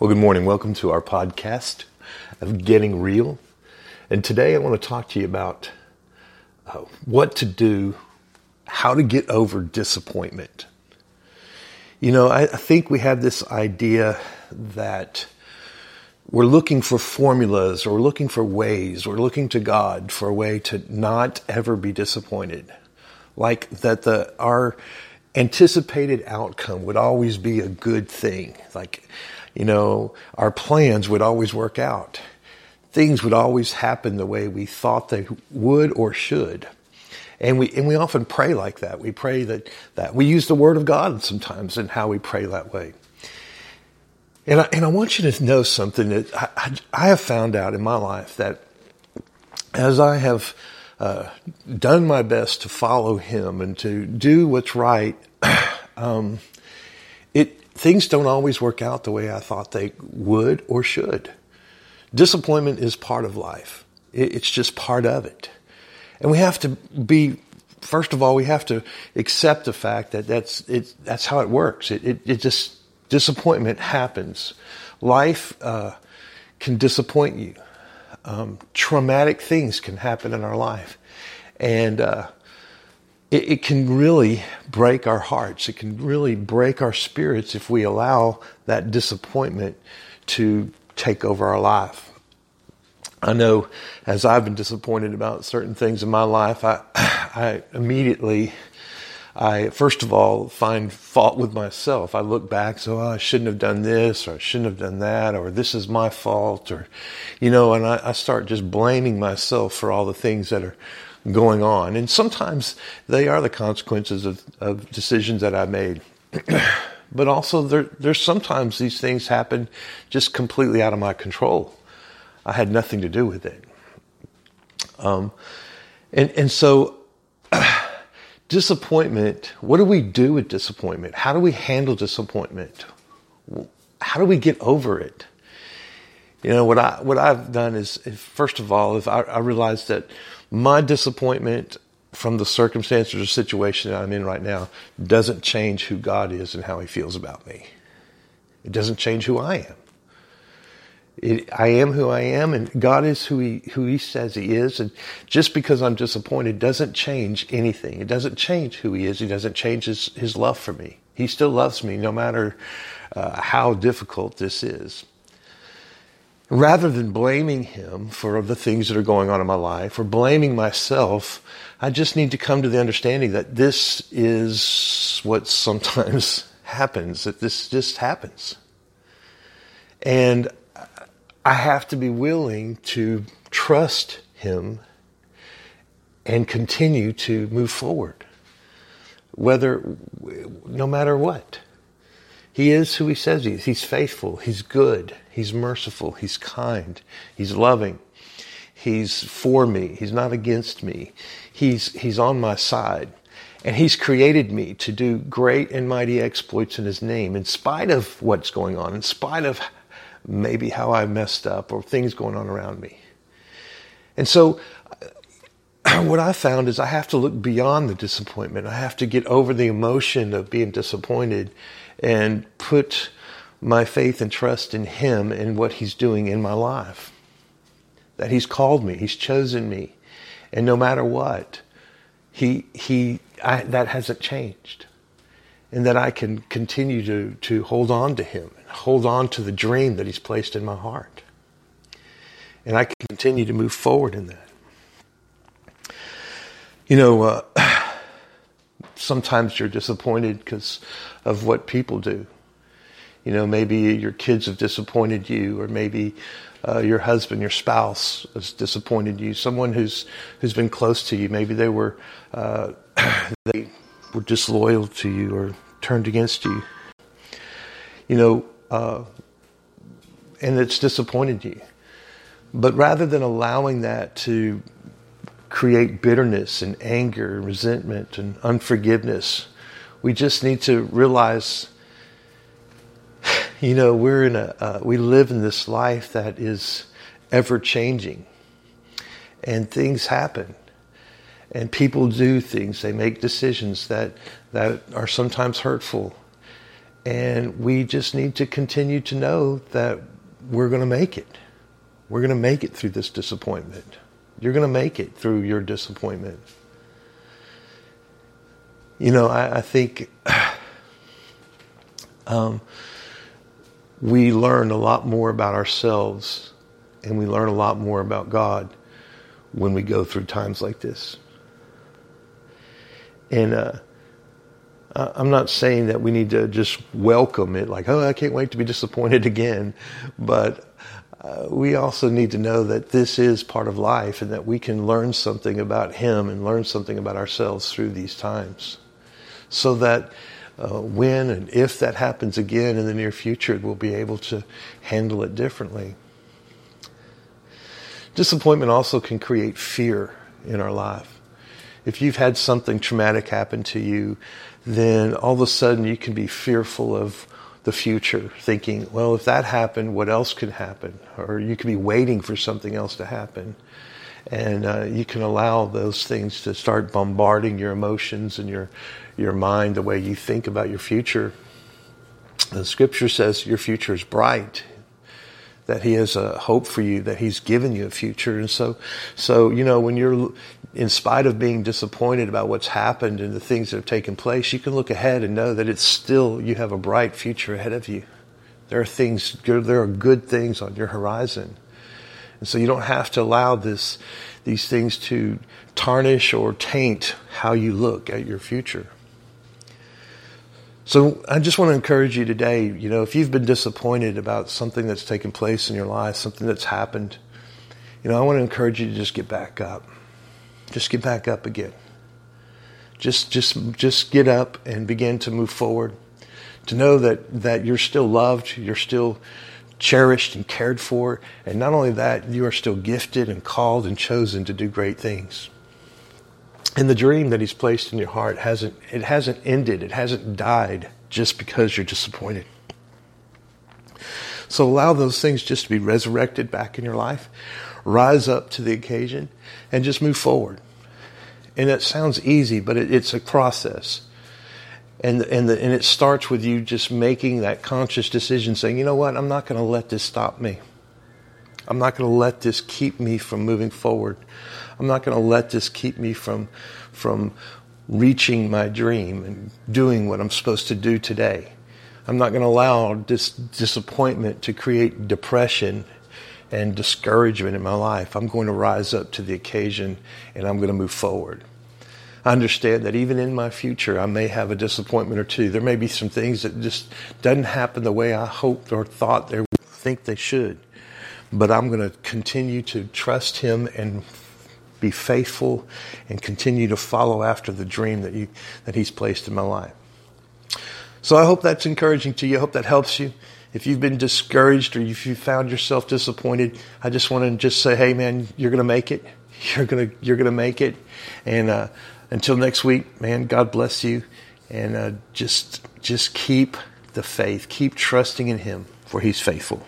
Well, good morning. Welcome to our podcast of Getting Real. And today I want to talk to you about uh, what to do, how to get over disappointment. You know, I, I think we have this idea that we're looking for formulas or looking for ways, we're looking to God for a way to not ever be disappointed. Like that the our anticipated outcome would always be a good thing. Like you know, our plans would always work out. Things would always happen the way we thought they would or should. And we, and we often pray like that. We pray that, that we use the word of God sometimes in how we pray that way. And I, and I want you to know something that I, I, have found out in my life that as I have uh, done my best to follow Him and to do what's right, um, it things don't always work out the way I thought they would or should. Disappointment is part of life. It's just part of it. And we have to be, first of all, we have to accept the fact that that's, it, that's how it works. It, it, it just, disappointment happens. Life uh, can disappoint you. Um, traumatic things can happen in our life. And uh, it, it can really break our hearts. It can really break our spirits if we allow that disappointment to take over our life. I know as I've been disappointed about certain things in my life, I, I immediately, I first of all find fault with myself. I look back, so oh, I shouldn't have done this, or I shouldn't have done that, or this is my fault, or, you know, and I, I start just blaming myself for all the things that are going on. And sometimes they are the consequences of, of decisions that I made. but also there, there's sometimes these things happen just completely out of my control. I had nothing to do with it. Um, and, and so disappointment, what do we do with disappointment? How do we handle disappointment? How do we get over it? You know, what I, what I've done is, first of all, if I, I realized that my disappointment from the circumstances or situation that I'm in right now doesn't change who God is and how He feels about me. It doesn't change who I am. It, I am who I am, and God is who He who He says He is. And just because I'm disappointed doesn't change anything. It doesn't change who He is. He doesn't change His His love for me. He still loves me no matter uh, how difficult this is rather than blaming him for the things that are going on in my life or blaming myself, I just need to come to the understanding that this is what sometimes happens, that this just happens. And I have to be willing to trust him and continue to move forward, whether, no matter what. He is who he says he is. He's faithful. He's good. He's merciful. He's kind. He's loving. He's for me. He's not against me. He's, he's on my side. And he's created me to do great and mighty exploits in his name, in spite of what's going on, in spite of maybe how I messed up or things going on around me. And so what I found is I have to look beyond the disappointment. I have to get over the emotion of being disappointed and put my faith and trust in Him and what He's doing in my life. That He's called me, He's chosen me, and no matter what, He He I, that hasn't changed, and that I can continue to to hold on to Him, hold on to the dream that He's placed in my heart, and I can continue to move forward in that. You know. Uh, sometimes you're disappointed because of what people do. You know, maybe your kids have disappointed you, or maybe uh, your husband, your spouse has disappointed you. Someone who's who's been close to you, maybe they were uh, they were disloyal to you or turned against you. You know, uh, and it's disappointed you. But rather than allowing that to create bitterness and anger and resentment and unforgiveness. We just need to realize, you know, we're in a, uh, we live in this life that is ever changing and things happen and people do things, they make decisions that, that are sometimes hurtful. And we just need to continue to know that we're going to make it. We're going to make it through this disappointment. You're going to make it through your disappointment. You know, I, I think um, we learn a lot more about ourselves and we learn a lot more about God when we go through times like this. And uh, I'm not saying that we need to just welcome it, like, oh, I can't wait to be disappointed again. But uh, we also need to know that this is part of life and that we can learn something about Him and learn something about ourselves through these times. So that uh, when and if that happens again in the near future, we'll be able to handle it differently. Disappointment also can create fear in our life if you've had something traumatic happen to you, then all of a sudden you can be fearful of the future, thinking, well, if that happened, what else could happen? Or you could be waiting for something else to happen. And uh, you can allow those things to start bombarding your emotions and your, your mind, the way you think about your future. The scripture says your future is bright that he has a hope for you, that he's given you a future. And so, so, you know, when you're, in spite of being disappointed about what's happened and the things that have taken place, you can look ahead and know that it's still, you have a bright future ahead of you. There are things, there are good things on your horizon. And so you don't have to allow this, these things to tarnish or taint how you look at your future. So I just want to encourage you today, you know, if you've been disappointed about something that's taken place in your life, something that's happened, you know, I want to encourage you to just get back up. Just get back up again. Just just just get up and begin to move forward. To know that that you're still loved, you're still cherished and cared for, and not only that, you are still gifted and called and chosen to do great things and the dream that he's placed in your heart hasn't it hasn't ended. It hasn't died just because you're disappointed. So allow those things just to be resurrected back in your life rise up to the occasion and just move forward. And it sounds easy but it, it's a process. And and the, and it starts with you just making that conscious decision saying you know what? I'm not going to let this stop me i'm not going to let this keep me from moving forward I'm not going to let this keep me from, from reaching my dream and doing what I'm supposed to do today. I'm not going to allow this disappointment to create depression and discouragement in my life. I'm going to rise up to the occasion and I'm going to move forward. I understand that even in my future, I may have a disappointment or two. There may be some things that just doesn't happen the way I hoped or thought they think they should. But I'm going to continue to trust Him and be faithful and continue to follow after the dream that, you, that He's placed in my life. So I hope that's encouraging to you. I hope that helps you. If you've been discouraged or if you found yourself disappointed, I just want to just say, hey, man, you're going to make it. You're going to you're going to make it. And uh, until next week, man, God bless you. And uh, just just keep the faith. Keep trusting in Him, for He's faithful.